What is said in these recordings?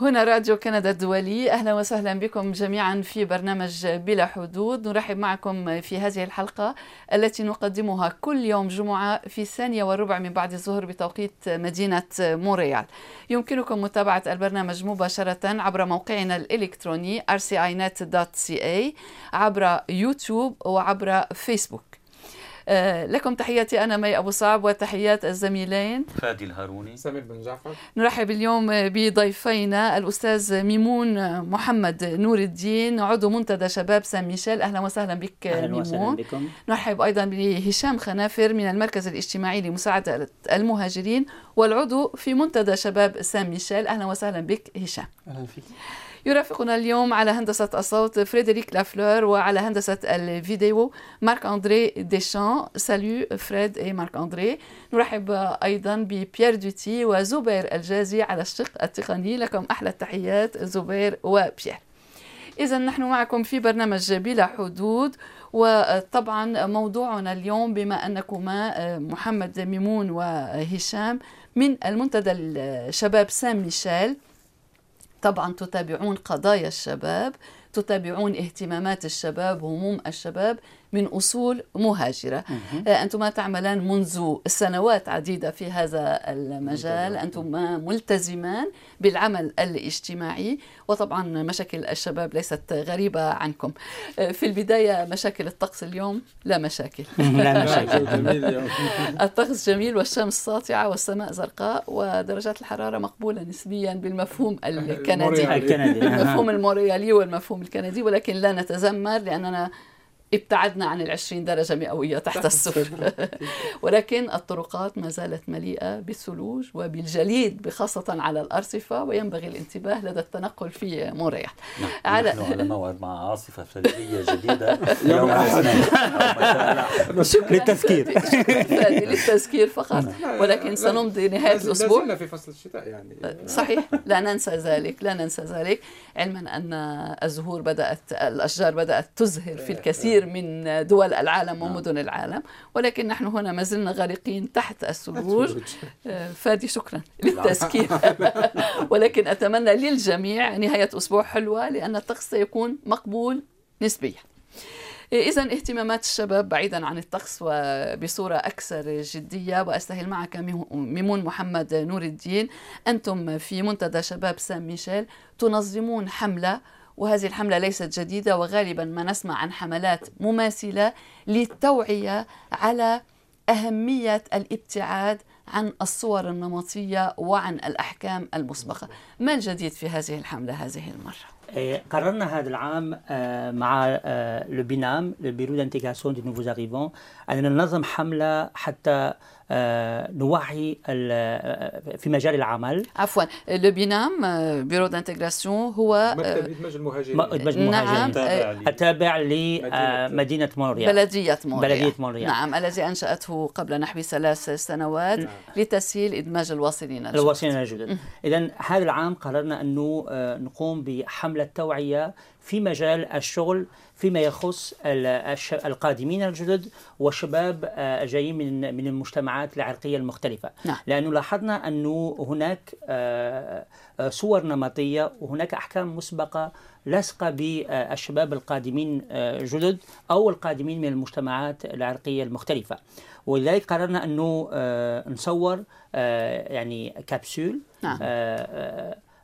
هنا راديو كندا الدولي. أهلا وسهلا بكم جميعا في برنامج بلا حدود. نرحب معكم في هذه الحلقة التي نقدمها كل يوم جمعة في الثانية والربع من بعد الظهر بتوقيت مدينة مونريال. يمكنكم متابعة البرنامج مباشرة عبر موقعنا الإلكتروني rcinet.ca عبر يوتيوب وعبر فيسبوك. لكم تحياتي أنا مي أبو صعب وتحيات الزميلين. فادي الهاروني. سمير بن جعفر. نرحب اليوم بضيفينا الأستاذ ميمون محمد نور الدين عضو منتدى شباب سان ميشيل. أهلا وسهلا بك أهلا ميمون. وسهلا بكم. نرحب أيضا بهشام خنافر من المركز الاجتماعي لمساعدة المهاجرين والعضو في منتدى شباب سان ميشيل. أهلا وسهلا بك هشام. أهلا فيك. يرافقنا اليوم على هندسة الصوت فريدريك لافلور وعلى هندسة الفيديو مارك أندري ديشان Salut Fred et Marc-André نرحب أيضا ببيير دوتي وزبير الجازي على الشق التقني. لكم أحلى التحيات زبير وبيير إذا نحن معكم في برنامج بلا حدود وطبعا موضوعنا اليوم بما أنكما محمد ميمون وهشام من المنتدى الشباب سان ميشيل. طبعا تتابعون قضايا الشباب تتابعون اهتمامات الشباب هموم الشباب. من أصول مهاجرة. آه، أنتم تعملان منذ سنوات عديدة في هذا المجال. أنتم ملتزمان بالعمل الاجتماعي وطبعا مشاكل الشباب ليست غريبة عنكم. آه، في البداية مشاكل الطقس اليوم؟ لا مشاكل. لا مشاكل. الطقس جميل والشمس ساطعة والسماء زرقاء ودرجات الحرارة مقبولة نسبيا بالمفهوم. الكندي. المفهوم الموريالي والمفهوم الكندي ولكن لا نتذمر لأننا ابتعدنا عن العشرين درجة مئوية تحت الصفر ولكن الطرقات ما زالت مليئة بالثلوج وبالجليد خاصة على الأرصفة وينبغي الانتباه لدى التنقل في مونريال على- نحن على موعد مع عاصفة ثلجية جديدة. يوم الأثنين. للتذكير شكراً فادي للتذكير. فقط. ولكن سنمضي نهاية لا الأسبوع. زلنا في فصل الشتاء يعني. صحيح. لا ننسى ذلك لا ننسى ذلك. علما أن الزهور بدأت الأشجار بدأت تزهر في الكثير. من دول العالم ومدن العالم ولكن نحن هنا ما زلنا غارقين تحت الثلوج آه، فادي شكرا للتذكير. ولكن أتمنى للجميع نهاية أسبوع حلوة لأن الطقس سيكون مقبول نسبيا. إذا اهتمامات الشباب بعيدا عن الطقس وبصورة أكثر جدية وأستهل معك ميمون محمد نور الدين. أنتم في منتدى شباب سان ميشيل تنظمون حملة وهذه الحملة ليست جديدة وغالبا ما نسمع عن حملات مماثلة للتوعية على أهمية الابتعاد عن الصور النمطية وعن الأحكام المسبقة ما الجديد في هذه الحملة هذه المرة؟ إيه، قررنا هذا العام آه، مع le BINAM le Bureau d'intégration des nouveaux arrivants أن ننظم حملة حتى آه، نوعي آه، في مجال العمل. عفوا. le BINAM Bureau d'intégration هو مكتب إدماج المهاجرين. ما- إدماج نعم. المهاجرين. آه، التابع لمدينة مونريال بلدية مونريال بلدية مونريال. نعم الذي أنشأته قبل نحو ثلاث سنوات لتسهيل إدماج الواصلين الجدد. الواصلين الجدد. اذا هذا العام قررنا أنه نقوم بحملة توعيه في مجال الشغل فيما يخص القادمين الجدد والشباب آه، الجايين من من المجتمعات العرقية المختلفة نعم. لأنه لاحظنا انه هناك آه، آه، صور نمطية وهناك أحكام مسبقة لاصقه بالشباب القادمين جدد أو القادمين من المجتمعات العرقية المختلفة ولذلك قررنا آه، نصور يعني كبسول نعم.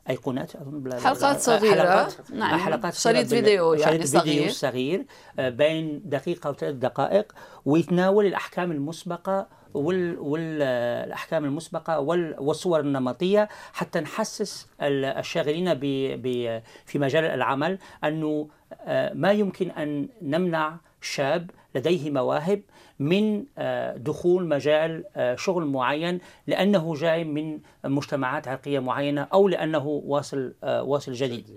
أيقونات بلا- حلقات صغيرة. حلقات نعم. حلقات شريط فيديو يعني شريط فيديو صغير. صغير آه، بين دقيقة وثلاث دقائق ويتناول الأحكام المسبقة وال والأحكام المسبقة وال- والصور النمطية حتى نحسس ال- الشاغلين ب ب في مجال العمل أنه آه، ما يمكن أن نمنع شاب لديه مواهب من آه، دخول مجال آه، شغل معين لأنه جاي من مجتمعات عرقية معينة أو لأنه واصل آه، واصل جديد.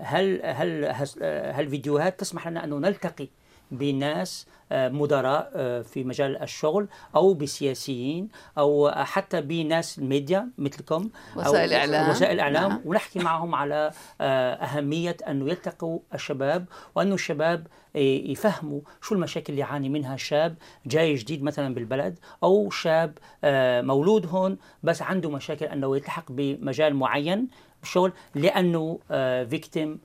هل هل هل- هالفيديوهات تسمح لنا انه نلتقي بناس آه، مدراء آه، في مجال الشغل أو بسياسيين أو حتى بناس الميديا مثلكم وسائل إعلام. وسائل اعلام نعم. ونحكي معهم على آه، أهمية انه يلتقوا الشباب وانه الشباب يفهموا شو المشاكل اللي يعاني منها شاب جاي جديد مثلا بالبلد أو شاب مولود هون بس عنده مشاكل أنه يلتحق بمجال معين بالشغل لأنه فيكتيم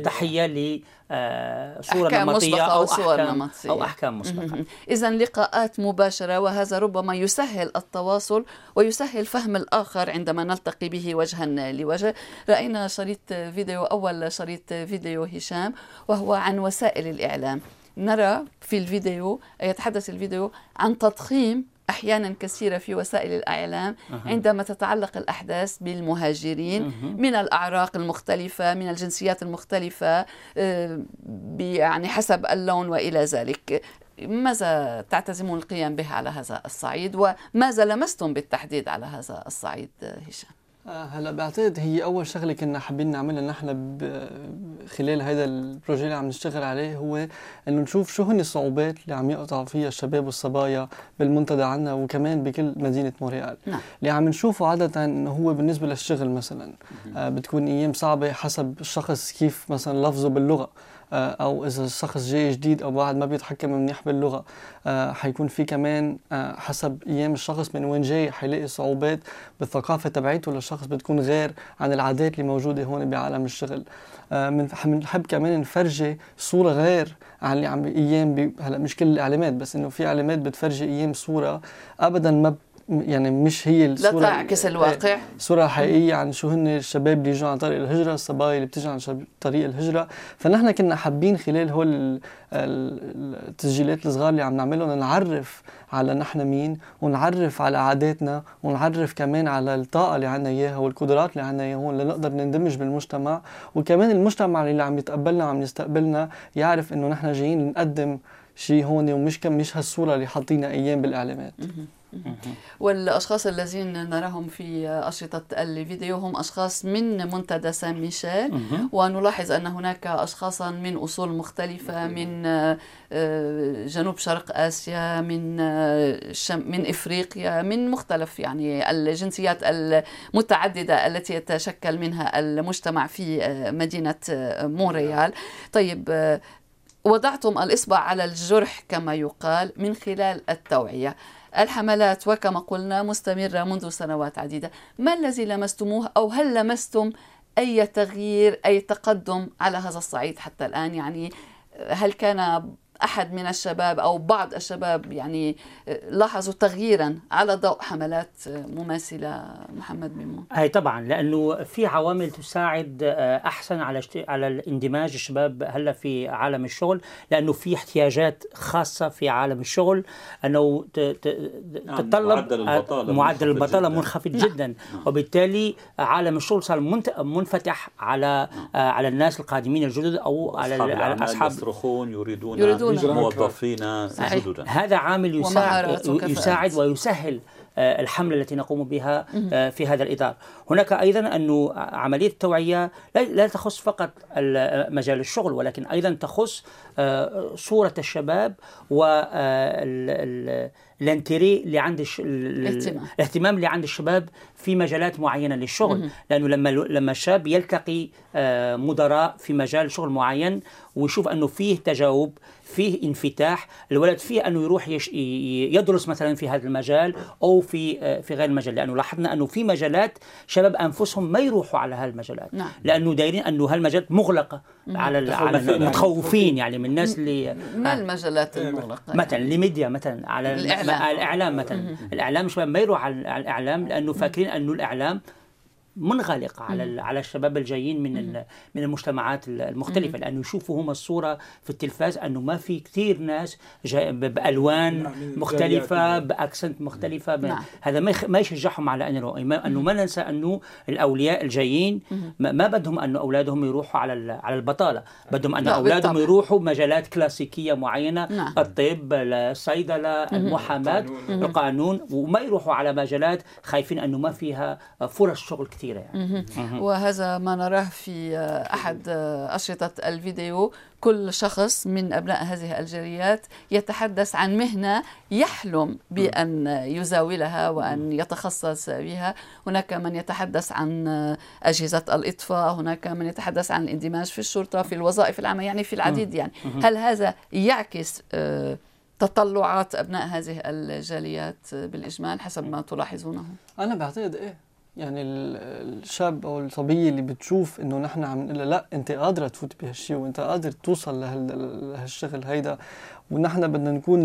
ضحيه لصوره أحكام نمطية مسبقة أو أحكام نمطية. أو أحكام مسبقة. إذا لقاءات مباشرة وهذا ربما يسهل التواصل ويسهل فهم الآخر عندما نلتقي به وجها لوجه. رأينا شريط فيديو أول شريط فيديو هشام وهو عن وسائل الإعلام. نرى في الفيديو يتحدث الفيديو عن تضخيم أحيانا كثيرة في وسائل الإعلام عندما تتعلق الأحداث بالمهاجرين من الأعراق المختلفة من الجنسيات المختلفة آه، يعني حسب اللون وإلى ذلك. ماذا تعتزمون القيام به على هذا الصعيد؟ وماذا لمستم بالتحديد على هذا الصعيد آه، هشام؟ هلا بعتقد هي أول شغلة كنا حابين نعملها نحن خلال هذا البروجي اللي عم نشتغل عليه هو إنه نشوف شو هن الصعوبات اللي عم يقطع فيها الشباب والصبايا بالمنتدى عنا وكمان بكل مدينة مونريال نعم. اللي عم نشوفه عادة إنه هو بالنسبة للشغل مثلا آه بتكون أيام صعبة حسب الشخص كيف مثلا لفظه باللغة آه، أو إذا الشخص جاي جديد أو واحد ما بيتحكم منيح باللغة آه، حيكون في كمان آه، حسب أيام الشخص من وين جاي حيلاقي صعوبات بالثقافة تبعيته للشخص بتكون غير عن العادات اللي موجودة هون بعالم الشغل. آه، بنحب كمان نفرجي صورة غير عن اللي عم أيام هلأ مش كل الإعلامات بس إنه في إعلامات بتفرجي أيام صورة ابدا ما يعني مش هي لا الصورة تعكس الواقع. صورة حقيقية عن شو هن الشباب اللي يجوا عن طريق الهجرة الصبايا اللي بتيجي عن طريق الهجرة. فنحن كنا حابين خلال هول ال- ال- التسجيلات الصغار اللي عم نعملهم نعرف على نحن مين ونعرف على عاداتنا ونعرف كمان على الطاقة اللي عنا إياها والقدرات اللي عنا إياها لنقدر نندمج بالمجتمع. وكمان المجتمع اللي عم يتقبلنا وعم يستقبلنا يعرف إنه نحن جايين نقدم شيء هون ومش كم مش هالصورة اللي حاطينها أيام بالإعلامات. والأشخاص الذين نراهم في اشرطه الفيديو هم أشخاص من منتدى سان ميشيل. ونلاحظ أن هناك اشخاصا من أصول مختلفة من آه، جنوب شرق آسيا من آه، من إفريقيا من مختلف يعني الجنسيات المتعددة التي يتشكل منها المجتمع في آه، مدينة مونريال. طيب وضعتم الإصبع على الجرح كما يقال من خلال التوعية. الحملات وكما قلنا مستمرة منذ سنوات عديدة. ما الذي لمستموه أو هل لمستم أي تغيير أي تقدم على هذا الصعيد حتى الآن؟ يعني هل كان أحد من الشباب أو بعض الشباب يعني لاحظوا تغييرا على ضوء حملات مماثلة محمد ميمون هي طبعا لأنه في عوامل تساعد آه، أحسن على على الاندماج الشباب هلأ في عالم الشغل لأنه في احتياجات خاصة في عالم الشغل أنه ت- ت- نعم، تتطلب معدل البطالة آه، معدل منخفض البطالة جداً. منخفض نعم. جدا وبالتالي عالم الشغل صار منت- منفتح على آه، على الناس القادمين الجدد أو على أصحاب يصرخون يريدون, يريدون. موظفين صحيح. جددا هذا عامل يساعد. يساعد ويسهل آه، الحملة التي نقوم بها آه، في هذا الإطار. هناك أيضا أنه عملية التوعية لا- لا تخص فقط ال- مجال الشغل ولكن أيضا تخص آه، صورة الشباب والانتري اللي عند الاهتمام. الاهتمام اللي عند الشباب في مجالات معينة للشغل. لأنه لما لما الشاب يلتقي مدراء في مجال شغل معين ويشوف أنه فيه تجاوب فيه انفتاح الولد فيه أنه يروح يش... ي- يدرس مثلا في هذا المجال أو في آه، في غير المجال لأنه لاحظنا أنه في مجالات شباب أنفسهم ما يروحوا على هالمجالات. نعم. لأنه دايرين أنه هالمجالات مغلقة على ال- على متخوفين يعني. المتخوفين يعني من الناس اللي ما آه، المجالات المغلقة مثلا. لميديا مثلا على الإعلام. الإعلام, مثلا. الإعلام شباب ما يروح على على الإعلام لأنه فاكرين أنه الإعلام منغلق على ال- على الشباب الجايين من ال- من المجتمعات ال- المختلفة. لأنه يشوفوا هم الصورة في التلفاز أنه ما في كثير ناس جاي بألوان نعم، مختلفة. بأكسنت مختلفة ب- نعم. هذا ما يخ- ما يشجعهم على أن يروحوا. ما- أنه ما ننسى أنه الأولياء الجايين ما بدهم أنه أولادهم يروحوا على ال- على البطالة. بدهم ان لا، أولادهم بالطبع. يروحوا مجالات كلاسيكية معينة نعم. الطب الصيدلة المحاماة القانون. وما يروحوا على مجالات خايفين أنه ما فيها فرص شغل كثيرة يعني. وهذا ما نراه في أحد أشرطة الفيديو. كل شخص من أبناء هذه الجاليات يتحدث عن مهنة يحلم بأن يزاولها وأن يتخصص بها. هناك من يتحدث عن أجهزة الإطفاء هناك من يتحدث عن الاندماج في الشرطة في الوظائف العامة يعني في العديد يعني. هل هذا يعكس آه، تطلعات أبناء هذه الجاليات بالإجمال حسب ما تلاحظونه؟ أنا بعتقد إيه. يعني ال- الشاب أو الصبيه اللي بتشوف إنه نحن عم نقول لا أنت قادرة تفوت بهالشيء وأنت قادر توصل لهال- لهالشغل هيدا ونحن بدنا نكون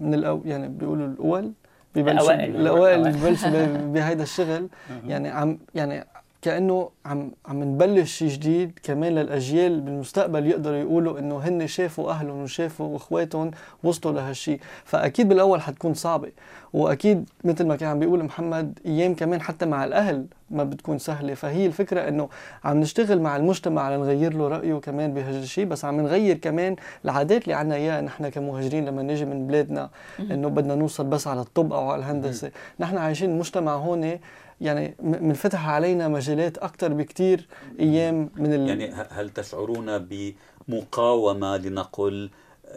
من الأو يعني بيقولوا الأول ببلشوا. الأوائل. ببلشوا بهيدا الشغل يعني عم يعني كأنه عم عم نبلش شيء جديد كمان للأجيال بالمستقبل يقدروا يقولوا إنه هن شافوا أهلهم وشافوا إخواتهم وصلوا لهالشيء فأكيد بالأول حتكون صعبة. وأكيد مثل ما كان عم بيقول محمد أيام كمان حتى مع الأهل ما بتكون سهلة. فهي الفكرة إنه عم نشتغل مع المجتمع لنغير له رأيه كمان بهالشيء بس عم نغير كمان العادات اللي عنا إياها نحن كمهاجرين لما نجي من بلادنا. إنه بدنا نوصل بس على الطب أو على الهندسة. نحن عايشين مجتمع هون يعني منفتح علينا مجالات أكثر بكتير أيام من ال... يعني هل تشعرون بمقاومة لنقل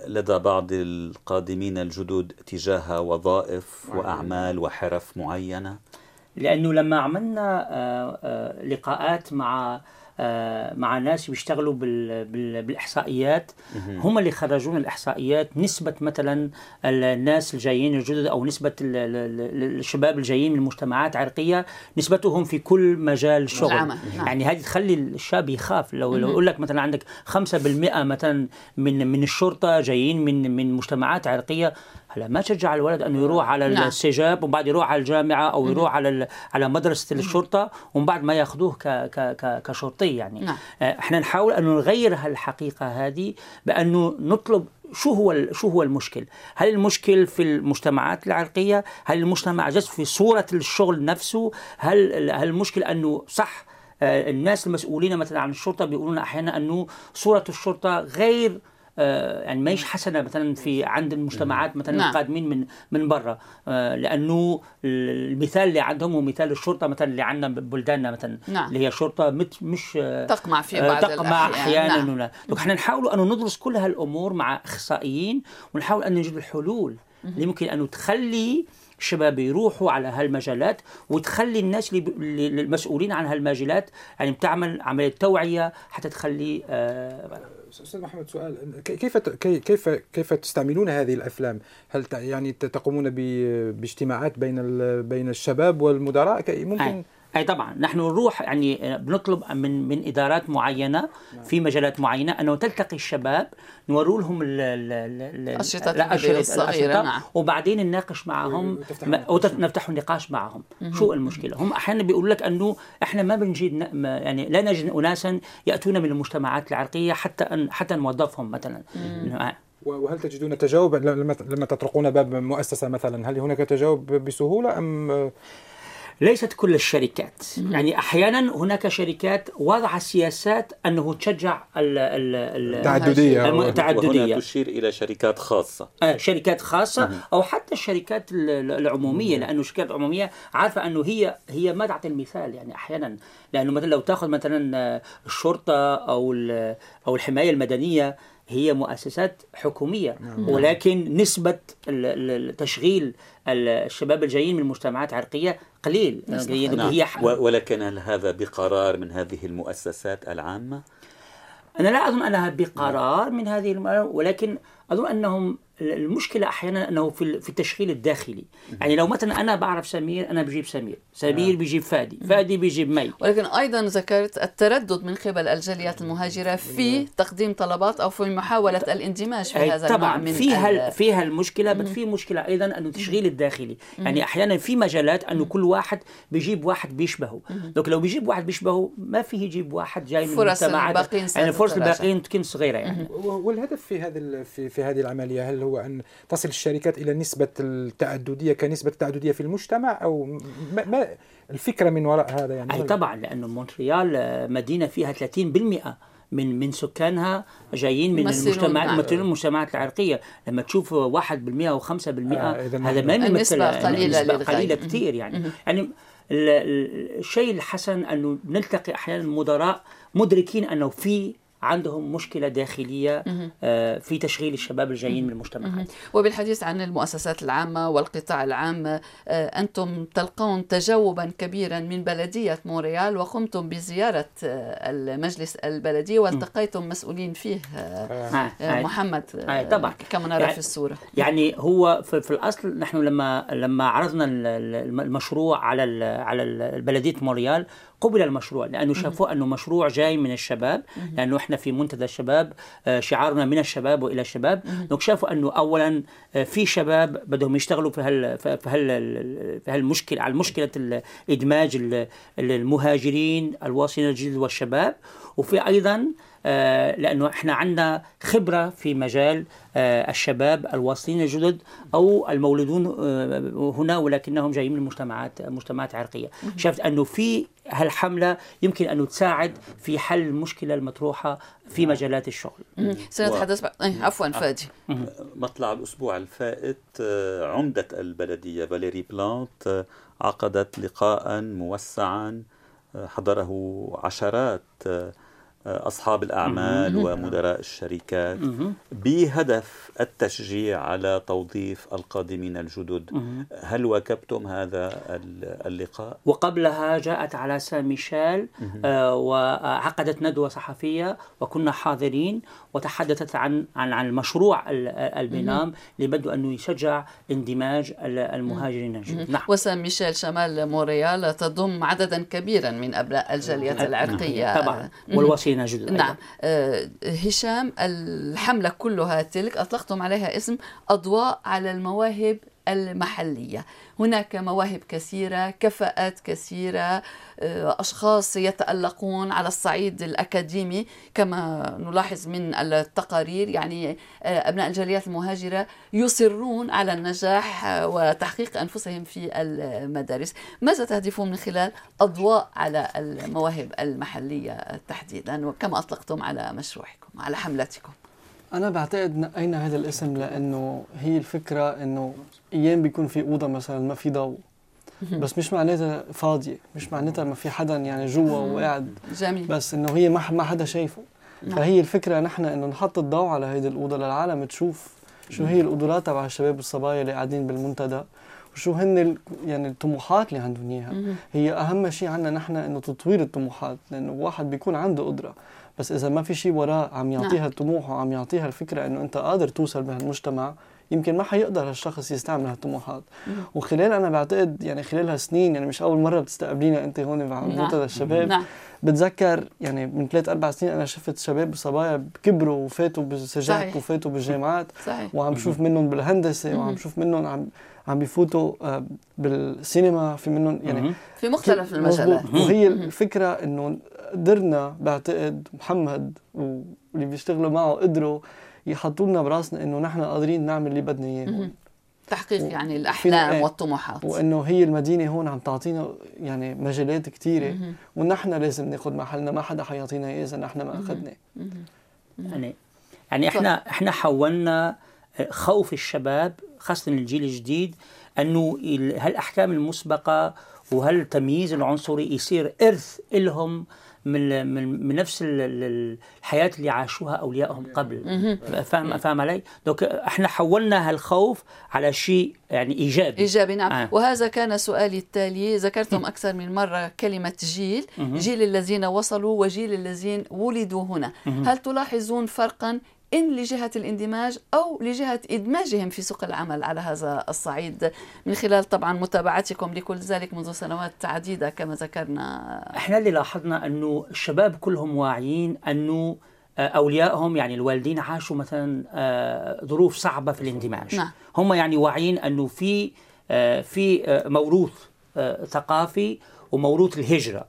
لدى بعض القادمين الجدد تجاه وظائف وأعمال وحرف معينة؟ لأنه لما عملنا آه، آه، لقاءات مع مع ناس بيشتغلوا بال- بال- بالإحصائيات. هم اللي خرجونا الإحصائيات نسبة مثلا الناس الجايين الجدد أو نسبة ال- ال- ال- الشباب الجايين من مجتمعات عرقية نسبتهم في كل مجال شغل. العمل، نعم. يعني هذه تخلي الشاب يخاف. لو لو يقول لك مثلا عندك 5% مثلا من من الشرطة جايين من من مجتمعات عرقية هلا ما تشجع الولد أنه يروح على نعم. السجاب وبعد يروح على الجامعة أو يروح على على مدرسة الشرطة ومن بعد ما ياخذوه ك ك ك كشرطي يعني نعم. آه، إحنا نحاول انه نغير هالحقيقة هذه بأنه نطلب شو هو شو هو المشكل؟ هل المشكل في المجتمعات العرقية؟ هل المجتمع جالس في صورة الشغل نفسه؟ هل هل المشكل أنه صح آه، الناس المسؤولين مثلا عن الشرطة بيقولون أحيانا أنه صورة الشرطة غير يعني ما هيش حسنة مثلا في عند المجتمعات مثلا نعم. القادمين من من برا آه، لأنه المثال اللي عندهم هو مثال الشرطة مثلا اللي عندنا ببلداننا مثلا نعم. اللي هي شرطة مت مش آه، تقمع في آه، بعض تقمع. أحيانا نعم. إحنا نحاول انه ندرس كل هالأمور مع أخصائيين ونحاول أن نجد الحلول اللي ممكن انه تخلي الشباب يروحوا على هالمجالات وتخلي الناس. اللي المسؤولين عن هالمجالات يعني بتعمل عملية توعية حتى تخلي آه أستاذ محمد سؤال كي- كيف كيف كيف تستعملون هذه الأفلام؟ هل يعني تقومون باجتماعات بين بين الشباب والمدراء ممكن. أي طبعا نحن نروح يعني بنطلب من من إدارات معينة في مجالات معينة أنه تلتقي الشباب نوروا لهم ال- ال- ال- ال- أشرطة لا، الفيديو أشرطة- الصغيرة، الأشرطة، نعم. وبعدين نناقش معهم وتفتحوا ما- نقاش. وتف- نفتح النقاش معهم. شو المشكلة؟ هم أحيانا بيقولوا لك أنه إحنا ما ما- يعني لا نجد اناسا يأتون من المجتمعات العرقية حتى أن حتى نوظفهم مثلا. إنه- وهل تجدون تجاوب لما لما تطرقون باب مؤسسة مثلا هل هناك تجاوب بسهولة أم ليست كل الشركات. يعني أحيانا هناك شركات وضع سياسات أنه تشجع ال ال ال التعدديه الم- التعددية. وهنا تشير إلى شركات خاصة. آه، شركات خاصة أو حتى الشركات ال- ال- العمومية لأنه الشركات العمومية عارفة أنه هي هي ما تعطي المثال. يعني أحيانا لأنه مثلا لو تأخذ مثلا الشرطة أو ال- أو الحماية المدنية هي مؤسسات حكومية. ولكن نسبة ال- ال- تشغيل ال- الشباب الجايين من مجتمعات عرقية قليل. نعم. هي و- ولكن هل هذا بقرار من هذه المؤسسات العامة؟ أنا لا أظن أنها بقرار من هذه ولكن أظن أنهم المشكلة أحيانا أنه في في التشغيل الداخلي. يعني لو مثلا أنا بعرف سمير أنا بجيب سمير. سمير بيجيب فادي. فادي بيجيب مي. ولكن أيضا ذكرت التردد من قبل الجاليات المهاجرة في تقديم طلبات أو في محاولة الاندماج في هذا النوع طبعا من فيها فيها المشكلة بس في مشكلة أيضا أنه التشغيل الداخلي. يعني أحيانا في مجالات أنه كل واحد بيجيب واحد بيشبهه. لكن لو بيجيب واحد بيشبهه ما فيه يجيب واحد جاي من فرص الباقين يعني فرص. الباقيين تكون صغيرة يعني. والهدف في هذه ال- في في هذه العملية؟ هل هو أن تصل الشركات إلى نسبة التعددية كنسبة التعددية في المجتمع أو ما, ما الفكرة من وراء هذا يعني؟ أي طبعا لأنه مونتريال آه، مدينة فيها 30% من من سكانها جايين من المجتمع. يمثلون المجتمعات العرقية. لما تشوف 1% أو 5% آه، هذا ما يمثل النسبة قليلة نسبة. قليلة كثير يعني. يعني ال- ال- الشيء الحسن أنه نلتقي أحيانا مدراء مدركين أنه في عندهم مشكلة داخلية آه، في تشغيل الشباب الجايين من المجتمعات. وبالحديث عن المؤسسات العامة والقطاع العام آه، أنتم تلقون تجاوبا كبيرا من بلدية مونريال وقمتم بزيارة آه، المجلس البلدي والتقيتم مسؤولين فيه. محمد طبعا. كما نرى يعني- في الصورة. يعني هو في, في الأصل نحن لما لما عرضنا ال- ال- المشروع على ال على بلدية مونريال قبل المشروع لأنه شافوا أنه مشروع جاي من الشباب لأنه إحنا في منتدى الشباب آه، شعارنا من الشباب وإلى الشباب. دونك شافوا أنه اولا آه، في شباب بدهم يشتغلوا في هال في هال في هالمشكلة على مشكلة ادماج ال- المهاجرين الواصلين الجديد والشباب. وفي أيضا لأنه إحنا عندنا خبرة في مجال آه، الشباب الواصلين الجدد أو المولودون آه، هنا ولكنهم جايين من مجتمعات مجتمعات عرقية. شفت أنه في هالحملة يمكن ان تساعد في حل المشكلة المطروحة في مجالات الشغل. سنتحدث بعد أي، عفوا فادي. مطلع الأسبوع الفائت آه، عمدة البلدية فاليري بلانت آه، عقدت لقاء موسعا آه، حضره عشرات آه، آه، أصحاب الأعمال ومدراء الشركات بهدف التشجيع على توظيف القادمين الجدد. هل واكبتم هذا ال- اللقاء؟ وقبلها جاءت على سان ميشيل آه، وعقدت ندوة صحفية وكنا حاضرين وتحدثت عن عن عن المشروع ال- ال BINAM لبدو أنه يشجع اندماج ال- المهاجرين الجدد. نعم. وسان ميشيل شمال مونريال تضم عددا كبيرا من أبناء الجالية العرقية. طبعا. والواصلين الجدد أيضاً. نعم آه، هشام الحملة كلها تلك أطلقتم عليها اسم أضواء على المواهب المحلية. هناك مواهب كثيرة كفاءات كثيرة آه، أشخاص يتألقون على الصعيد الأكاديمي كما نلاحظ من التقارير يعني آه، أبناء الجاليات المهاجرة يصرون على النجاح وتحقيق أنفسهم في المدارس. ماذا تهدفون من خلال أضواء على المواهب المحلية تحديدا؟ وكما أطلقتم على مشروعكم على حملتكم. أنا بعتقد نقينا هذا الاسم؟ لأنه هي الفكرة إنه أيام بيكون في أوضة مثلا ما في ضوء. بس مش معناتها فاضية مش معناتها ما في حدا يعني جوا وقاعد. جميل. بس إنه هي ما ما حدا شايفه. نعم. فهي الفكرة نحن إنه نحط الضوء على هيدي الأوضة للعالم تشوف شو هي القدرات تبع الشباب والصبايا اللي قاعدين بالمنتدى وشو هن يعني الطموحات اللي عندهم إياها. هي أهم شيء عندنا نحن إنه تطوير الطموحات لأنه واحد بيكون عنده قدرة. بس إذا ما في شيء وراه عم يعطيها الطموح وعم يعطيها الفكرة إنه أنت قادر توصل بهالمجتمع يمكن ما حيقدر هالشخص يستعمل هالطموحات. وخلال أنا بعتقد يعني خلال هالسنين يعني مش أول مرة بتستقبلينا أنت هون مع نعم. منتدى الشباب. نعم. بتذكر يعني من ثلاث أربع سنين أنا شفت شباب وصبايا كبروا وفاتوا بالسجاك صحيح. وفاتوا بالجامعات. صحيح. وعم شوف منهم بالهندسة وعم شوف منهم عم عم بيفوتوا آه، بالسينما في منهم يعني. في مختلف. المجالات. وهي الفكرة إنه قدرنا بعتقد محمد واللي بيشتغلوا معه قدروا يحطوا لنا براسنا إنه نحن قادرين نعمل اللي بدنا إياه. تحقيق و- يعني الأحلام إيه. والطموحات. وإنه هي المدينة هون عم تعطينا يعني مجالات كثيره. ونحن لازم ناخذ محلنا ما حدا حيعطينا إياه إذا نحن ما أخذنا. يعني يعني إحنا إحنا حولنا خوف الشباب خاصة الجيل الجديد أنه ال- هالأحكام المسبقة وهالتمييز العنصري يصير إرث لهم من من من نفس ال- ال- الحياة اللي عاشوها أوليائهم قبل. فاهم فاهم علي؟ دوك إحنا حولنا هالخوف على شيء يعني إيجابي. إيجابي نعم. آه. وهذا كان سؤالي التالي. ذكرتم أكثر من مرة كلمة جيل. جيل الذين وصلوا وجيل الذين ولدوا هنا. هل تلاحظون فرقا إن لجهة الاندماج أو لجهة إدماجهم في سوق العمل على هذا الصعيد. من خلال طبعا متابعتكم لكل ذلك منذ سنوات عديدة كما ذكرنا. إحنا اللي لاحظنا أنه الشباب كلهم واعيين أنه آه، أوليائهم يعني الوالدين عاشوا مثلا آه، ظروف صعبة في الاندماج. نعم. هم يعني واعيين أنه في آه، في موروث ثقافي وموروث الهجرة.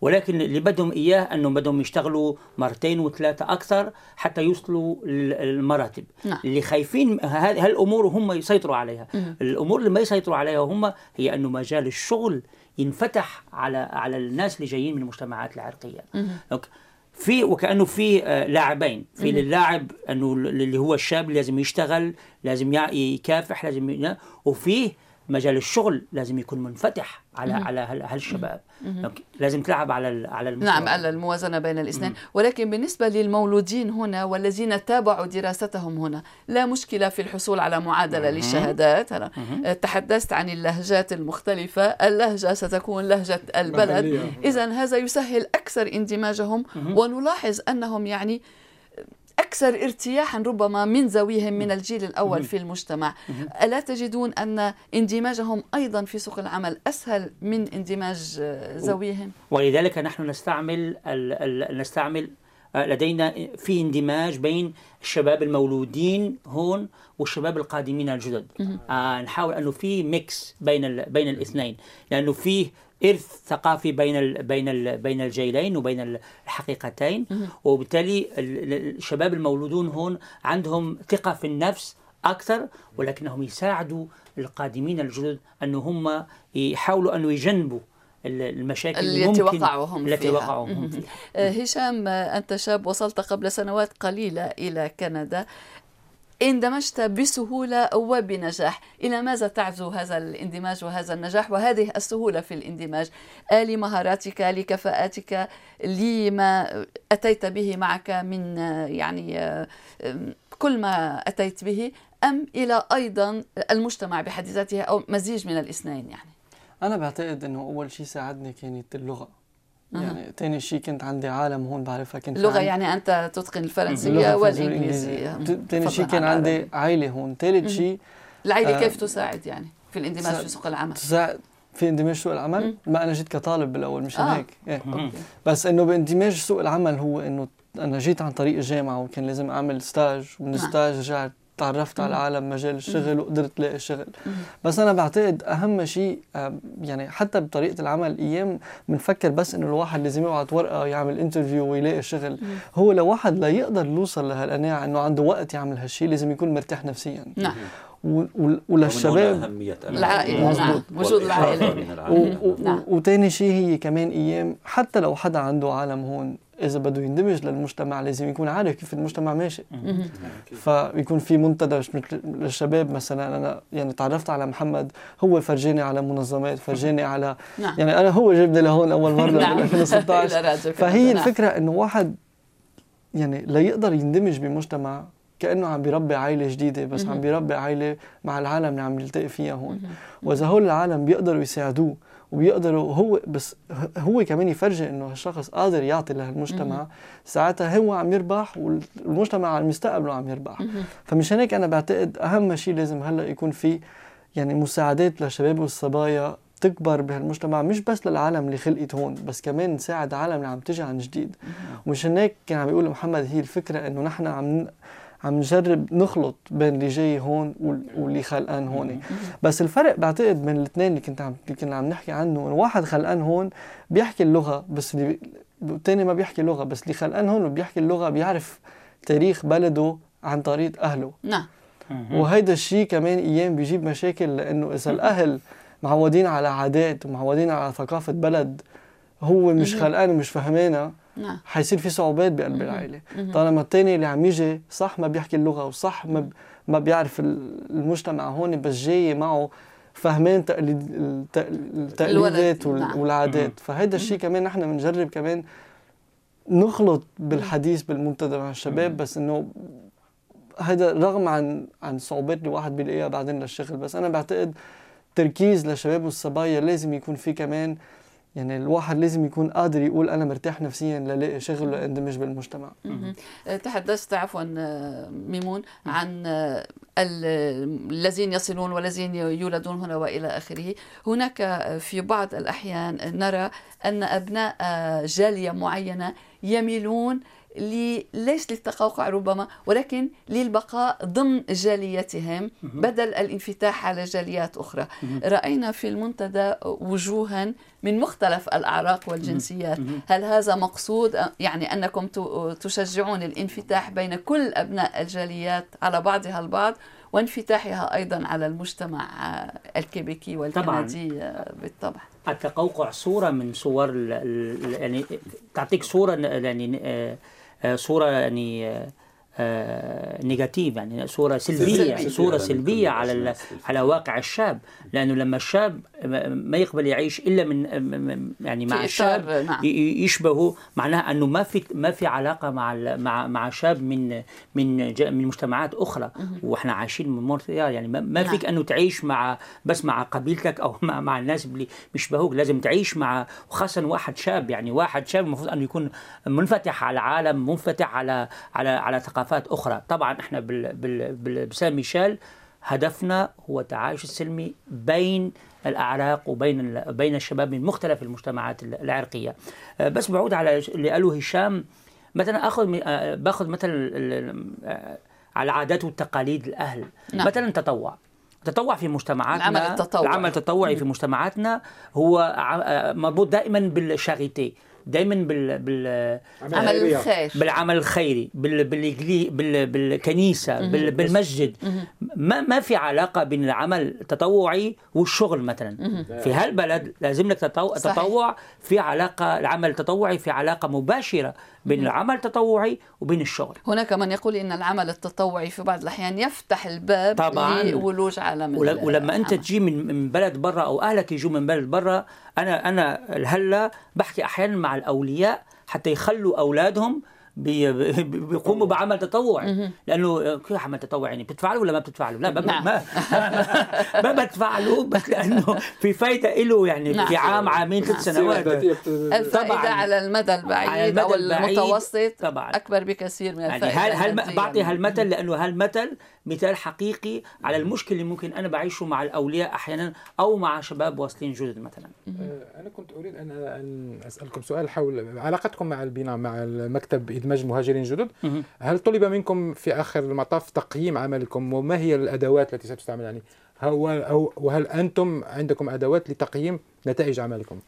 ولكن اللي بدهم إياه انه بدهم يشتغلوا مرتين وثلاثة أكثر حتى يوصلوا للمراتب. نعم. اللي خايفين هالأمور هم يسيطروا عليها. الأمور اللي ما يسيطروا عليها هم هي أنه مجال الشغل ينفتح على على الناس اللي جايين من المجتمعات العرقية. في وكأنه في آه، لاعبين. في للاعب أنه اللي هو الشاب لازم يشتغل لازم يكافح لازم وفيه مجال الشغل لازم يكون منفتح على على هال- هالشباب. لازم تلعب على ال- على المستوى. نعم على الموازنة بين الاثنين. ولكن بالنسبة للمولودين هنا والذين تابعوا دراستهم هنا لا مشكلة في الحصول على معادلة للشهادات. أنا تحدثت عن اللهجات المختلفة. اللهجة ستكون لهجة البلد. إذا هذا يسهل أكثر اندماجهم. ونلاحظ أنهم يعني أكثر ارتياحا ربما من ذويهم من الجيل الأول في المجتمع. ألا تجدون أن اندماجهم أيضا في سوق العمل أسهل من اندماج ذويهم؟ ولذلك نحن نستعمل نستعمل آه، لدينا في اندماج بين الشباب المولودين هون والشباب القادمين الجدد. آه نحاول أنه في ميكس بين بين الاثنين. لأنه فيه إرث ثقافي بين ال بين ال بين الجيلين وبين الحقيقتين وبالتالي ال- ال- الشباب المولودون هون عندهم ثقة في النفس أكثر ولكنهم يساعدوا القادمين الجدد انه هم يحاولوا انه يجنبوا ال- المشاكل التي ممكن وقعوا هم التي فيها. وقعوا هم مهم. فيها آه، هشام آه، أنت شاب وصلت قبل سنوات قليلة إلى كندا اندمجت بسهولة وبنجاح إلى ماذا تعزو هذا الاندماج وهذا النجاح؟ وهذه السهولة في الاندماج. لمهاراتك لكفاءاتك لما أتيت به معك من يعني كل ما أتيت به أم إلى أيضا المجتمع بحد ذاته أو مزيج من الاثنين يعني؟ أنا بعتقد إنه أول شيء ساعدني كانت اللغة. أها. يعني تاني شيء كنت عندي عالم هون بعرفها كنت عندي- يعني أنت تتقن الفرنسية والإنجليزية. تاني شيء كان عن عندي. عائلة هون. ثالث شيء العائلة آه، كيف تساعد يعني في الاندماج تساعد- في سوق العمل؟ تساعد في اندماج سوق العمل؟ ما أنا جيت كطالب بالأول مشان آه. هيك؟ إيه. بس إنه باندماج سوق العمل هو إنه أنا جيت عن طريق الجامعة وكان لازم أعمل stage ومن نعم. ال stage رجعت تعرفت على عالم مجال الشغل وقدرت لاقي شغل بس أنا بعتقد أهم شيء يعني حتى بطريقة العمل أيام بنفكر بس إنه الواحد لازم يبعث ورقة يعمل انترفيو ويلاقي شغل. هو لو واحد لا يقدر يوصل لهالقناعة إنه عنده وقت يعمل هالشيء لازم يكون مرتاح نفسيا. نعم. وللشباب أهمية العائلة، العلاقة نعم. وجود والإحاطة العائلة. من و- العائلة و- نعم. وتاني شيء هي كمان أيام حتى لو حدا عنده عالم هون إذا بده يندمج للمجتمع لازم يكون عارف كيف المجتمع ماشي. فيكون في منتدى مثل للشباب مثلا. أنا يعني تعرفت على محمد هو فرجاني على منظمات فرجاني على نعم. يعني أنا هو جابني لهون أول مرة نعم. بال 2016 إلى راديو فهي كندا. نعم. الفكرة إنه واحد يعني ليقدر يندمج بمجتمع كأنه عم بيربي عائله جديدة بس عم بيربي عائله مع العالم اللي عم يلتقي فيها هون. وإذا هول العالم بيقدروا يساعدوه وبيقدروا هو بس هو كمان يفرجي إنه هالشخص قادر يعطي لهالمجتمع. ساعتها هو عم يربح والمجتمع عم يستقبله عم يربح. فمشان هيك أنا بعتقد أهم شيء لازم هلأ يكون في يعني مساعدات للشباب والصبايا تكبر بهالمجتمع مش بس للعالم اللي خلقت هون بس كمان نساعد العالم اللي عم تجي عن جديد. ومشان هيك كان عم يقول محمد هي الفكرة إنه نحن عم عم نجرب نخلط بين اللي جاي هون وال- واللي خلقان هون. بس الفرق بعتقد بين الاثنين اللي كنت عم اللي كنا عم نحكي عنه إنه واحد خلقان هون بيحكي اللغة بس اللي الثاني ما بيحكي لغه بس اللي خلقان هون وبيحكي اللغة بيعرف تاريخ بلده عن طريق أهله. نعم. وهيدا الشيء كمان أيام بيجيب مشاكل لأنه إذا الأهل معودين على عادات ومعودين على ثقافة بلد هو مش خلقان ومش فهمانها نعم. حيصير في صعوبات بقلب العائلة. طالما الثاني اللي عم يجي صح ما بيحكي اللغة وصح ما ما بيعرف ال- المجتمع هون بس جاي معه فهمان تقليد الت- التقليدات نعم. والعادات. فهيدا الشيء كمان نحن بنجرب كمان نخلط بالحديث بالمنتدى مع الشباب بس إنه هذا رغم عن عن صعوبات اللي الواحد بيلاقيها بعدين للشغل بس أنا بعتقد تركيز للشباب والصبايا لازم يكون في كمان يعني الواحد لازم يكون قادر يقول أنا مرتاح نفسيا للاقي شغل لاندمج بالمجتمع. آه، تحدثت عفوا آه، ميمون عن آه، ال- الذين يصلون والذين يولدون هنا وإلى آخره. هناك في بعض الأحيان نرى أن أبناء جالية معينة يميلون ل- ليس للتقوقع ربما؟ ولكن للبقاء ضمن جاليتهم بدل الانفتاح على جاليات أخرى. رأينا في المنتدى وجوها من مختلف الأعراق والجنسيات. هل هذا مقصود؟ يعني أنكم ت- تشجعون الانفتاح بين كل أبناء الجاليات على بعضها البعض وانفتاحها أيضا على المجتمع الكيبيكي والكندي بالطبع. التقوقع صورة من صور يعني تعطيك صورة ن- يعني آه، صورة يعني آه، آه، نيجاتيف يعني صورة سلبية سلبية. صورة على سلبية على. على واقع الشاب لأنه لما الشاب ما يقبل يعيش إلا من يعني مع الشاب نعم. يشبهه معناها أنه ما في ما في علاقة مع ال- مع مع شاب من من ج- من مجتمعات أخرى وإحنا عايشين من مونتريال يعني ما, ما نعم. فيك أنه تعيش مع بس مع قبيلتك أو مع, مع الناس اللي بيشبهوك لازم تعيش مع وخاصه واحد شاب يعني واحد شاب المفروض أنه يكون منفتح على العالم منفتح على على على ثقافات أخرى. طبعا إحنا بسان ميشيل هدفنا هو التعايش السلمي بين الأعراق وبين بين الشباب من مختلف المجتمعات ال- العرقية. آه، بس بعود على اللي قاله هشام مثلا أخذ آه، باخذ مثلا آه، على العادات والتقاليد الأهل. نعم. مثلا تطوع. التطوع في مجتمعاتنا. العمل التطوعي. العمل التطوعي في مجتمعاتنا هو مربوط دائما بالشاريتي دائما بال, بال عمل. الخير. بالعمل الخيري بال بالإجلي بال بالكنيسة بال بالمسجد. ما ما في علاقة بين العمل التطوعي والشغل مثلا. في هالبلد لازم لك تطو... صحيح. تطوع في علاقة العمل التطوعي في علاقة مباشرة بين العمل التطوعي وبين الشغل هناك من يقول إن العمل التطوعي في بعض الأحيان يفتح الباب طبعاً. لولوج عالم ول- ال- ولما أنت العمل. تجي من من بلد برا أو أهلك يجوا من بلد برا أنا أنا هلأ بحكي أحيانا مع الأولياء حتى يخلوا أولادهم بي- بي- بيقوموا بعمل تطوعي لأنه كيف عمل تطوعي يعني بتدفع له ولا ما بتدفع له؟ لا ما نعم. ما, ما بدفع له بس لأنه في فايده له يعني نعم. في عام عامين ثلاث سنوات الفائده طبعاً. على المدى البعيد أو البعيد المتوسط طبعاً. أكبر بكثير من يعني الفائدة هل هل المادية. بعطي هالمثل لأنه هالمثل مثال حقيقي على المشكلة اللي ممكن أنا بعيشه مع الأولياء أحيانا أو مع شباب واصلين جدد مثلا. آه، أنا كنت أريد أن أن أسألكم سؤال حول علاقتكم مع البناء مع المكتب إدماج مهاجرين جدد. هل طلب منكم في آخر المطاف تقييم عملكم؟ وما هي الأدوات التي ستستعمل؟ يعني هو أو وهل أنتم عندكم أدوات لتقييم نتائج عملكم؟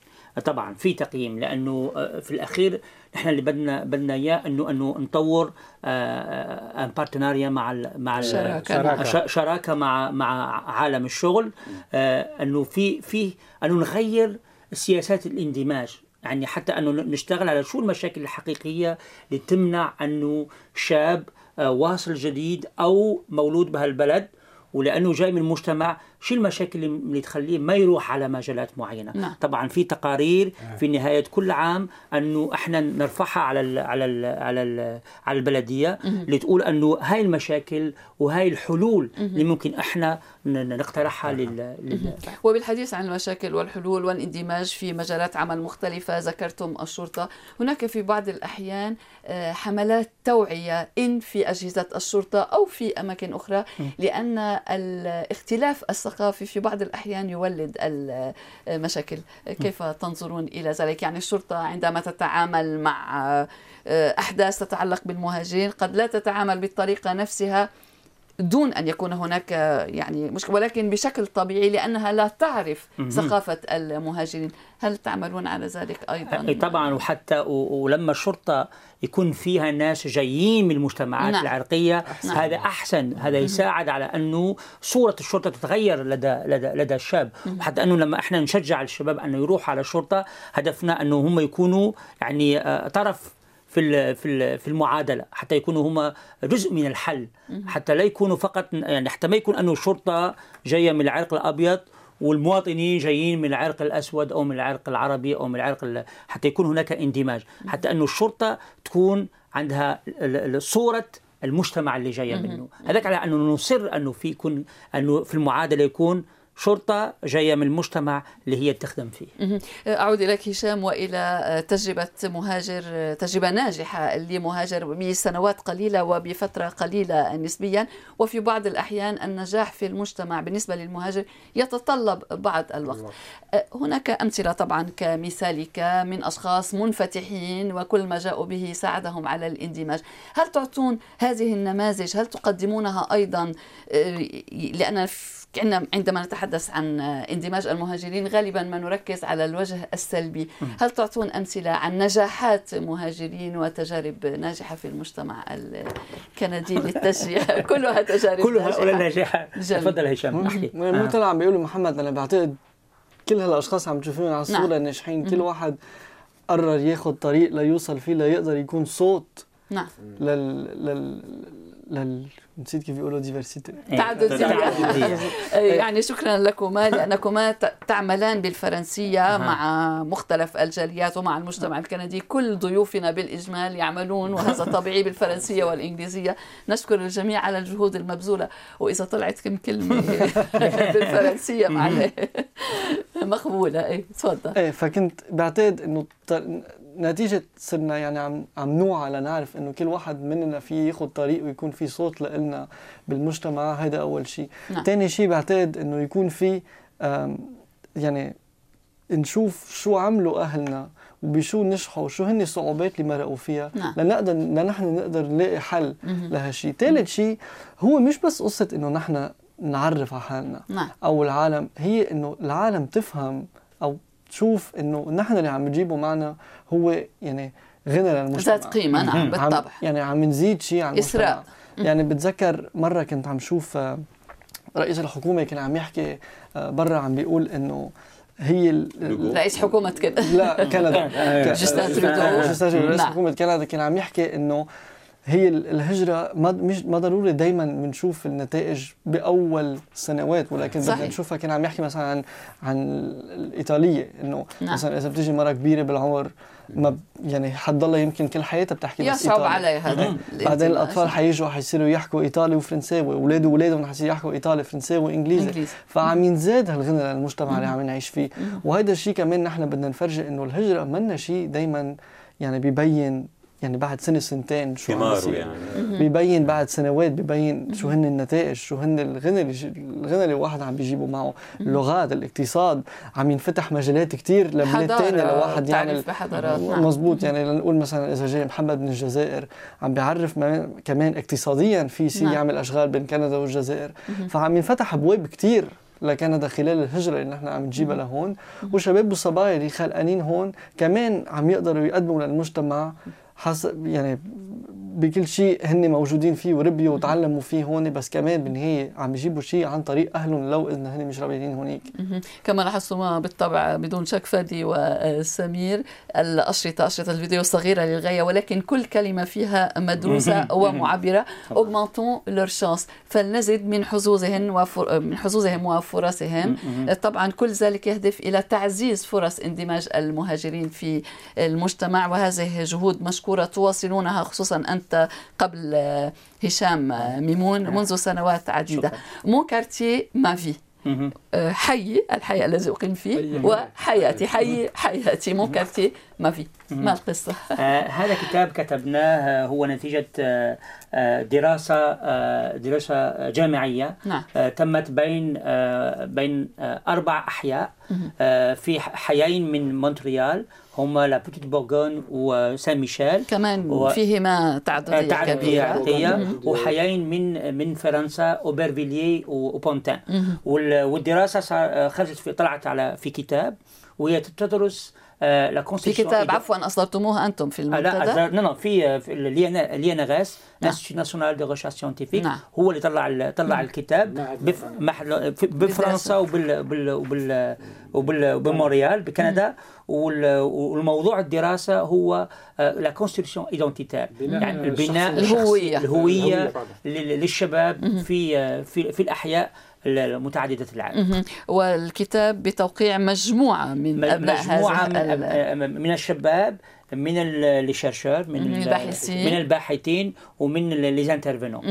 طبعا في تقييم لأنه آه، في الأخير نحن اللي بدنا بدنا إياه إنه إنه نطور ان بارتناريا مع ال مع ال- شراكة. شراكة. ش- شراكة مع مع عالم الشغل آه، إنه في في إنه نغير سياسات الاندماج يعني حتى إنه نشتغل على شو المشاكل الحقيقية اللي تمنع إنه شاب آه، واصل جديد أو مولود بهالبلد ولأنه جاي من مجتمع شو المشاكل اللي تخليه ما يروح على مجالات معينة؟ نعم. طبعا في تقارير في نهايه كل عام أنه إحنا نرفعها على ال على ال على ال على البلدية اللي تقول أنه هاي المشاكل وهاي الحلول اللي ممكن إحنا نقترحها لل, لل... وبالحديث عن المشاكل والحلول والاندماج في مجالات عمل مختلفة ذكرتم الشرطة. هناك في بعض الأحيان آه، حملات توعية إن في أجهزة الشرطة أو في أماكن أخرى لأن الاختلاف الثقافي في بعض الأحيان يولد المشاكل كيف تنظرون إلى ذلك؟ يعني الشرطة عندما تتعامل مع آه، أحداث تتعلق بالمهاجرين قد لا تتعامل بالطريقة نفسها دون أن يكون هناك يعني مشكلة ولكن بشكل طبيعي لأنها لا تعرف ثقافة المهاجرين، هل تعملون على ذلك أيضا؟ طبعا وحتى ولما الشرطة يكون فيها ناس جايين من المجتمعات نعم. العرقية هذا أحسن. هذا يساعد على أنه صورة الشرطة تتغير لدى لدى لدى الشاب. وحتى أنه لما إحنا نشجع الشباب أنه يروحوا على الشرطة هدفنا أنه هم يكونوا يعني آه، طرف في في في المعادلة حتى يكونوا هم جزء من الحل. حتى لا يكونوا فقط يعني حتى ما يكون أنه الشرطه جاية من العرق الأبيض والمواطنين جايين من العرق الأسود أو من العرق العربي أو من العرق ال- حتى يكون هناك اندماج. حتى أنه الشرطة تكون عندها صورة المجتمع اللي جاية منه. هذاك على أنه نصر أنه في يكون أنه في المعادلة يكون شرطة جاية من المجتمع اللي هي تخدم فيه. مهم. أعود إليك هشام وإلى تجربة مهاجر تجربة ناجحة لمهاجر بسنوات قليلة وبفترة قليلة نسبيا. وفي بعض الأحيان النجاح في المجتمع بالنسبة للمهاجر يتطلب بعض الوقت. هناك أمثلة طبعا كمثالك من أشخاص منفتحين وكل ما جاءوا به ساعدهم على الاندماج. هل تعطون هذه النماذج؟ هل تقدمونها أيضا؟ لأن في- كأن عندما نتحدث عن اندماج المهاجرين غالبا ما نركز على الوجه السلبي. هل تعطون أمثلة عن نجاحات مهاجرين وتجارب ناجحة في المجتمع الكندي للتشجيع؟ كلها تجارب كل هؤلاء ناجحة. تفضل هشام احكي. مو طلع عم بيقولوا محمد أنا بعتقد كل هالأشخاص عم تشوفون على الصورة نعم. ناجحين. كل واحد قرر ياخذ طريق ليوصل فيه ليقدر يكون صوت نعم. لل... لل... لل نسيت كيف بيقولوا ديفرسيتي إيه. تعددية. يعني شكرا لكما لأنكما تعملان بالفرنسية مع مختلف الجاليات ومع المجتمع الكندي. كل ضيوفنا بالإجمال يعملون وهذا طبيعي بالفرنسية والإنجليزية. نشكر الجميع على الجهود المبذولة. وإذا طلعت كم كلمة بالفرنسية معلش مقبولة. إيه تفضل. إيه فكنت بعتقد إنه ط- نتيجة صرنا يعني عم عم نوعى لنعرف إنه كل واحد مننا في ياخذ طريق ويكون في صوت لنا بالمجتمع. هذا أول شيء، نعم. ثاني شيء بعتقد إنه يكون في يعني نشوف شو عملوا أهلنا وبشو نجحوا وشو هن الصعوبات اللي مرقوا فيها نعم. لنقدر لنحن نقدر نلاقي حل لهالشيء، ثالث شيء هو مش بس قصة إنه نحن نعرف على حالنا نعم. أو العالم هي إنه العالم تفهم أو تشوف إنه نحن اللي عم نجيبه معنا هو يعني غنى للمجتمع. ذات قيمة نعم عم بالطبع. يعني عم نزيد شيء على المجتمع. إثراء. يعني بتذكر مرة كنت عم شوف آه، رئيس الحكومة كان عم يحكي آه، برا عم بيقول إنه هي ال- رئيس حكومة كيبيك لا كندا. ترودو. جوستن ترودو، رئيس نعم. حكومة كندا كان عم يحكي إنه هي ال- الهجرة ما مش ما ضروري دايما بنشوف النتائج بأول سنوات ولكن بدنا. نشوفها كان عم يحكي مثلا عن عن الإيطالية إنه نعم. مثلا إذا بتيجي مرة كبيرة بالعمر ما ب- يعني حتضلها يمكن كل حياتها بتحكي بس يصعب إيطالي علي هذا بعدين. الأطفال حيجوا حيصيروا يحكوا إيطالي وفرنساوي أولاده وأولادهم حيصيروا يحكوا إيطالي فرنساوي إنجليزي. فعم ينزاد هالغنى للمجتمع اللي عم نعيش فيه وهذا الشيء كمان نحن بدنا نفرجي إنه الهجرة منا شيء دايما يعني بيبين يعني بعد سنة سنتين شو عم ثماره. يعني. بيبين بعد سنوات بيبين شو هن النتائج شو هن الغنى الغنى اللي الواحد عم بيجيبه معه. اللغات الاقتصاد عم ينفتح مجالات كتير لبلاد تانية لواحد يعمل نعم. مزبوط يعني لنقول مثلا إذا جاي محمد من الجزائر عم بيعرف ما- كمان اقتصاديا في شيء نعم. يعمل أشغال بين كندا والجزائر. فعم ينفتح أبواب كتير لكندا خلال الهجرة اللي نحن عم نجيبها لهون. وشباب والصبايا اللي خلقانين هون كمان عم يقدروا يقدموا للمجتمع حسب يعني بكل شيء هن موجودين فيه وربيوا وتعلموا فيه هون بس كمان بالنهاية عم يجيبوا شيء عن طريق أهلهم لو إذا هن مش رابطين هونيك. كما لاحظتما بالطبع بدون شك فادي وسمير الأشرطة أشرطة الفيديو صغيرة للغاية ولكن كل كلمة فيها مدروسة ومعبرة. augmentons leur chance. فلنزد من حظوظهن وفر... من حظوظهم وفرصهم. طبعا كل ذلك يهدف إلى تعزيز فرص اندماج المهاجرين في المجتمع. وهذه جهود مشكورة تواصلونها خصوصا أنت قبل هشام ميمون منذ سنوات عديدة. mon quartier, ma vie. آه، حي الحي الذي أقيم فيه حي. وحياتي حي. حياتي mon quartier, ma vie ما القصة آه هذا كتاب كتبناه هو نتيجة آه آه دراسة آه دراسة جامعية. نعم. آه تمت بين آه بين آه أربع أحياء. آه في حيين من مونتريال هما La Petite-Bourgogne وسان ميشيل. كمان و- فيهما تعددية تعددية كبيرة. وحيين من من فرنسا اوبرفيليي وبونتان وال- والدراسة صار- خرجت في طلعت على في كتاب. وهي تدرس آه، لا في constitution كتاب عفوا أصدرتموه أنتم في آه، لا المنتدى لا لا في في اليانا l'INRS نعم. Institut national de recherche scientifique نعم. هو اللي طلع ال- طلع الكتاب فرنسا. محل في- بفرنسا وبال بال وبال وبال بمونريال بكندا وال- والموضوع الدراسة هو la construction identitaire بناء يعني البناء. الهوية. لل- للشباب في في في الأحياء المتعدده العالم مهم. والكتاب بتوقيع مجموعة من أبناء مجموعة من, هذا من الشباب من les chercheurs من من ال- الباحثين. من الباحثين ومن les intervenants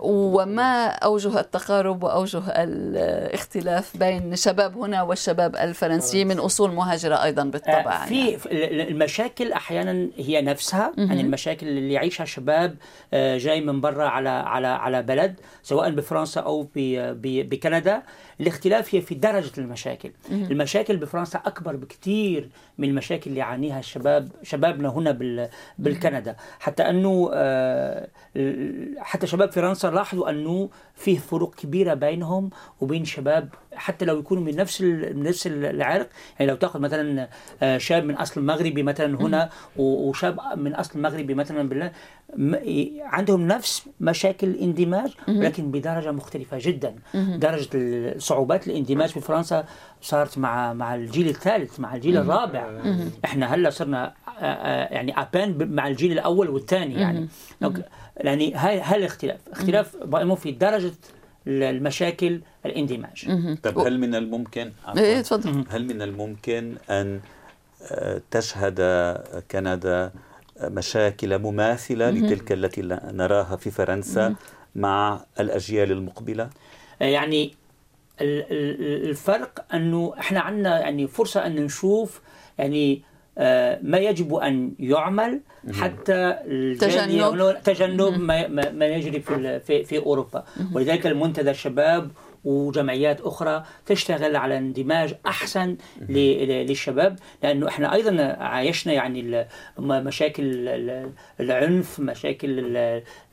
وما أوجه التقارب وأوجه الاختلاف بين شباب هنا والشباب الفرنسي من أصول مهاجرة أيضا بالطبع. يعني. في ال- المشاكل أحيانا هي نفسها يعني المشاكل اللي يعيشها شباب آه، جاي من برا على على على بلد سواء بفرنسا أو بكندا. الاختلاف هي في درجة المشاكل. المشاكل بفرنسا أكبر بكثير من المشاكل اللي يعانيها الشباب شبابنا هنا بال بالكندا. حتى أنه آه، حتى شباب فرنسا لاحظوا أنه فيه فروق كبيرة بينهم وبين شباب حتى لو يكونوا من نفس من نفس العرق يعني لو تاخذ مثلا آه، شاب من أصل مغربي مثلا هنا وشاب من أصل مغربي مثلا بالله عندهم نفس مشاكل الاندماج ولكن بدرجة مختلفة جدا. درجة صعوبات الاندماج في فرنسا صارت مع مع الجيل الثالث مع الجيل الرابع. إحنا هلأ صرنا آه، آه، يعني أبان مع الجيل الأول والثاني يعني. يعني هاي هاي الاختلاف. اختلاف في درجة المشاكل الاندماج. طب هل من الممكن؟ إيه تفضل هل من الممكن أن آه، تشهد كندا مشاكل مماثلة لتلك التي نراها في فرنسا مع الأجيال المقبلة؟ يعني الفرق أنه إحنا عندنا يعني فرصة أن نشوف يعني آه، ما يجب أن يعمل حتى تجنب. تجنب ما, ما يجري في في, في أوروبا. ولذلك المنتدى الشباب وجمعيات أخرى تشتغل على اندماج أحسن للشباب لأنه إحنا أيضا عايشنا يعني مشاكل العنف مشاكل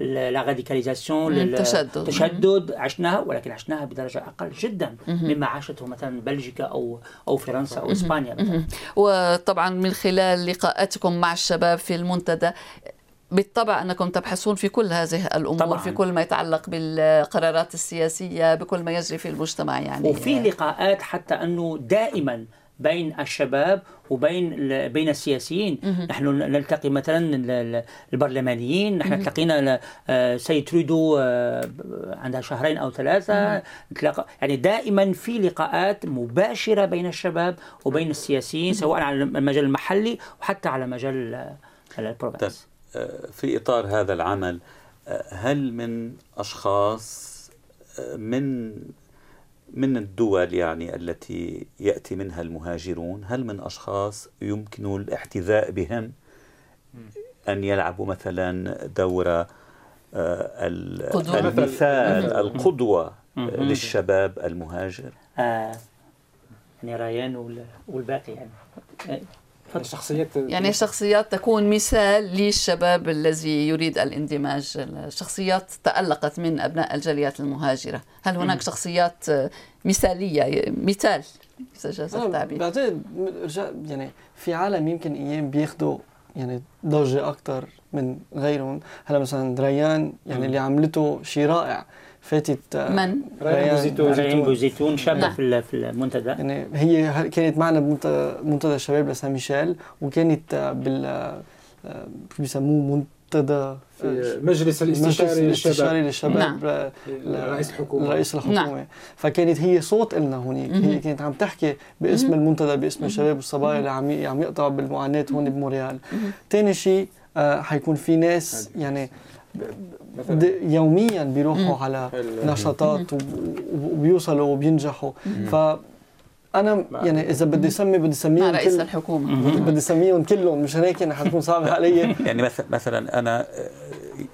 الراديكاليزاسيون التشدد التشدد عشناها ولكن عشناها بدرجة أقل جدا مما عاشته مثلا بلجيكا أو أو فرنسا أو إسبانيا مثلا. وطبعا من خلال لقاءاتكم مع الشباب في المنتدى بالطبع أنكم تبحثون في كل هذه الأمور طبعاً. في كل ما يتعلق بالقرارات السياسية بكل ما يجري في المجتمع يعني. وفي لقاءات حتى أنه دائما بين الشباب وبين بين السياسيين. نحن نلتقي مثلا البرلمانيين. نحن التقينا آه، سيد ترودو آه، عندها شهرين أو ثلاثة. نتلاقى يعني دائما في لقاءات مباشرة بين الشباب وبين السياسيين سواء على المجال المحلي وحتى على مجال البروفنس في إطار هذا العمل هل من أشخاص من من الدول يعني التي يأتي منها المهاجرون هل من أشخاص يمكن الاحتذاء بهم؟ أن يلعبوا مثلا دور آه، المثال القدوة للشباب المهاجر؟ آه يعني ريان والباقي يعني. الشخصيات يعني شخصيات تكون مثال للشباب الذي يريد الاندماج. شخصيات تألقت من أبناء الجاليات المهاجرة. هل هناك شخصيات مثالية؟ مثال. إذا جاز التعبير. بعتقد يعني في عالم يمكن أيام بياخذوا يعني ضجة أكثر من غيرهم. هلا مثلا ريان يعني اللي عملته شيء رائع. فاتت آه، من؟ ريان بوزيتون. ريان بوزيتون شابة نعم. في في المنتدى. يعني هي كانت معنا بمنتدى الشباب لسان ميشيل وكانت آه، بال آه، بيسموه؟ منتدى في مجلس الاستشاري للشباب. للشباب نعم. رئيس الحكومة. رئيس الحكومة. نعم. فكانت هي صوت لنا هناك. هي كانت عم تحكي باسم المنتدى باسم الشباب والصبايا اللي عم عم يقطعوا بالمعاناة هون بمونريال ثاني شيء حيكون في ناس يعني يوميا بيروحوا على نشاطات وبيوصلوا وبينجحوا. ف أنا يعني إذا بدي اسمي بدي اسميهم رئيس كل... الحكومة. بدي اسميهم كلهم مشان هيك يعني حتكون صعبة علي. يعني مثلا أنا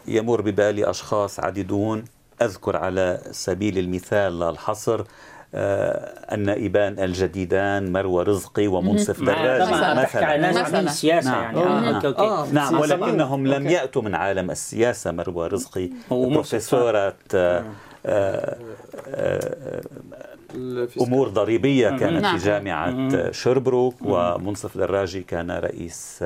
يمر ببالي أشخاص عديدون. أذكر على سبيل المثال لا الحصر آه، النائبان الجديدان مروى رزقي ومنصف دراج مثلا. مثلا السياسة يعني. آه. آه. آه. نعم ولكنهم لم يأتوا من عالم السياسة مروى رزقي بروفيسوره آه آه أمور ضريبية كانت نعم. في جامعة شربروك ومنصف دراجي كان رئيس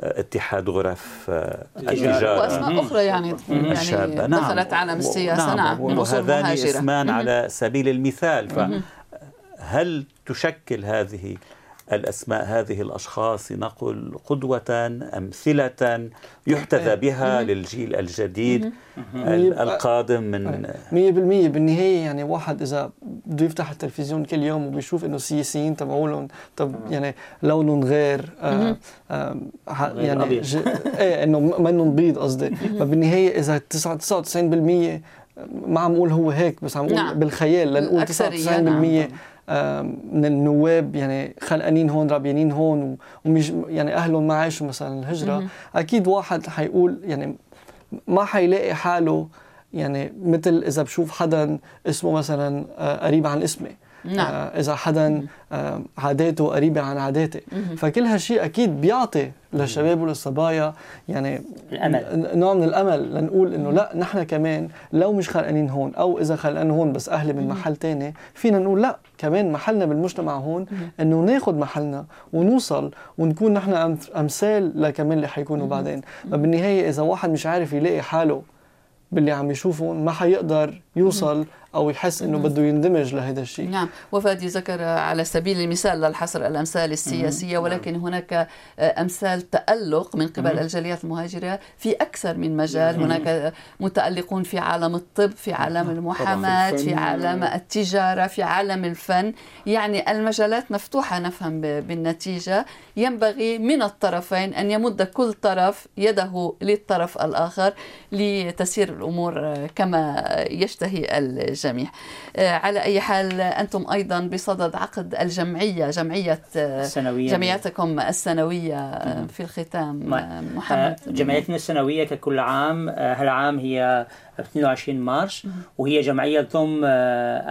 اتحاد غرف آه، التجارة. وأسماء أخرى يعني, يعني نعم. دخلت عالم السياسة. نعم, نعم. وهذان اسمان على سبيل المثال. فهل تشكل هذه الأسماء هذه الأشخاص نقول قدوة أمثلة يحتذى بها للجيل الجديد القادم من 100% بالنهاية يعني واحد إذا بده يفتح التلفزيون كل يوم وبيشوف إنه السياسيين تبعولهم طب يعني لونهم غير آه آه يعني إيه إنه منهم بيض قصدي. فبالنهاية إذا 99% ما عم أقول هو هيك بس عم أقول نعم. بالخيال لنقول 99% نعم. من النواب يعني خلقانين هون رابيانين هون ومش يعني أهلهم ما عاشوا مثلا الهجرة. أكيد واحد حيقول يعني ما حيلاقي حاله يعني مثل إذا بشوف حدا اسمه مثلا آه، قريب عن اسمي. نعم. آه إذا حدا آه عاداته قريبة عن عاداتي. فكل هالشيء أكيد بيعطي للشباب وللصبايا يعني الأمل. نوع من الأمل لنقول إنه لا نحن كمان لو مش خلقانين هون أو إذا خلقان هون بس أهلي من محل تاني فينا نقول لا كمان محلنا بالمجتمع هون إنه ناخذ محلنا ونوصل ونكون نحن أمثال لكمان اللي حيكونوا بعدين. فبالنهايه إذا واحد مش عارف يلاقي حاله باللي عم يشوفهم ما حيقدر يوصل أو يحس إنه بده يندمج لهذا الشيء. نعم. وفادي ذكر على سبيل المثال للحصر الأمثال السياسية ولكن هناك أمثال تألق من قبل الجاليات المهاجرة في أكثر من مجال. هناك متألقون في عالم الطب في عالم المحاماة في عالم التجارة في عالم الفن. يعني المجالات مفتوحة نفهم بالنتيجة. ينبغي من الطرفين أن يمد كل طرف يده للطرف الآخر لتسير الأمور كما يشتهي الجميع آه، على أي حال أنتم أيضا بصدد عقد الجمعية جمعية السنوية. جمعيتكم السنوية في الختام. محمد. جمعيتنا السنوية ككل عام هالعام هي 22 مارس وهي جمعية تضم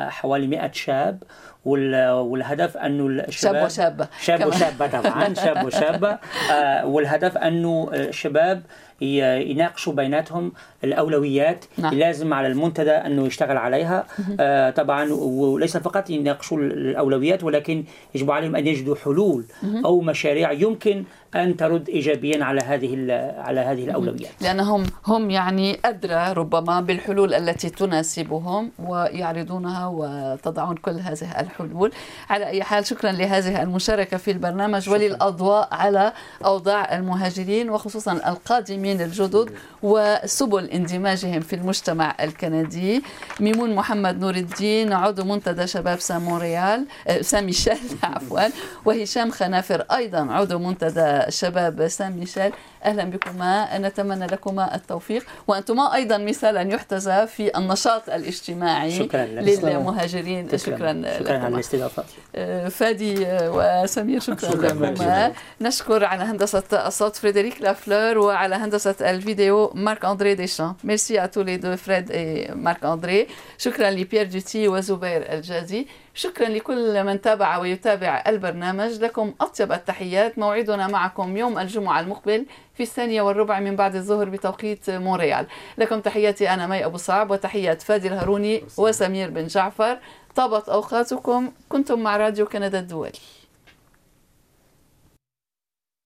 حوالي 100 شاب والهدف أنه الشباب شاب وشابة. شاب وشابة طبعا شاب وشابة. والهدف أنه الشباب يناقشوا بيناتهم الأولويات نعم. لازم على المنتدى أنه يشتغل عليها. آه طبعا وليس فقط يناقشوا الأولويات ولكن يجب عليهم أن يجدوا حلول أو مشاريع يمكن أن ترد ايجابيا على هذه على هذه الأولويات. لأنهم هم يعني أدرى ربما بالحلول التي تناسبهم ويعرضونها وتضعون كل هذه الحلول. على أي حال شكرا لهذه المشاركة في البرنامج. وللأضواء على أوضاع المهاجرين وخصوصا القادمين الجدد وسبل اندماجهم في المجتمع الكندي. ميمون محمد نور الدين عضو منتدى شباب سان مونريال آه، سان ميشيل عفوا وهشام خنافر أيضا عضو منتدى شباب سان ميشيل. أهلا بكما. نتمنى لكما التوفيق. وأنتما أيضا مثالا يحتذى في النشاط الاجتماعي شكرا للمهاجرين. شكرا, شكرا, شكرا على الاستضافة. آه، فادي وسمير شكرا, شكرا لكما. نشكر على هندسة الصوت فريدريك لافلور وعلى هندسة الفيديو مارك اندري ديشان merci à tous les deux فريد et مارك اندري شكرا لبيير دوتي وزبير الجازي. شكرا لكل من تابع ويتابع البرنامج. لكم أطيب التحيات. موعدنا معكم يوم الجمعة المقبل في الثانية والربع من بعد الظهر بتوقيت مونريال. لكم تحياتي أنا مي أبو صعب وتحيات فادي الهاروني وسمير بن جعفر. طابت أوقاتكم. كنتم مع راديو كندا الدولي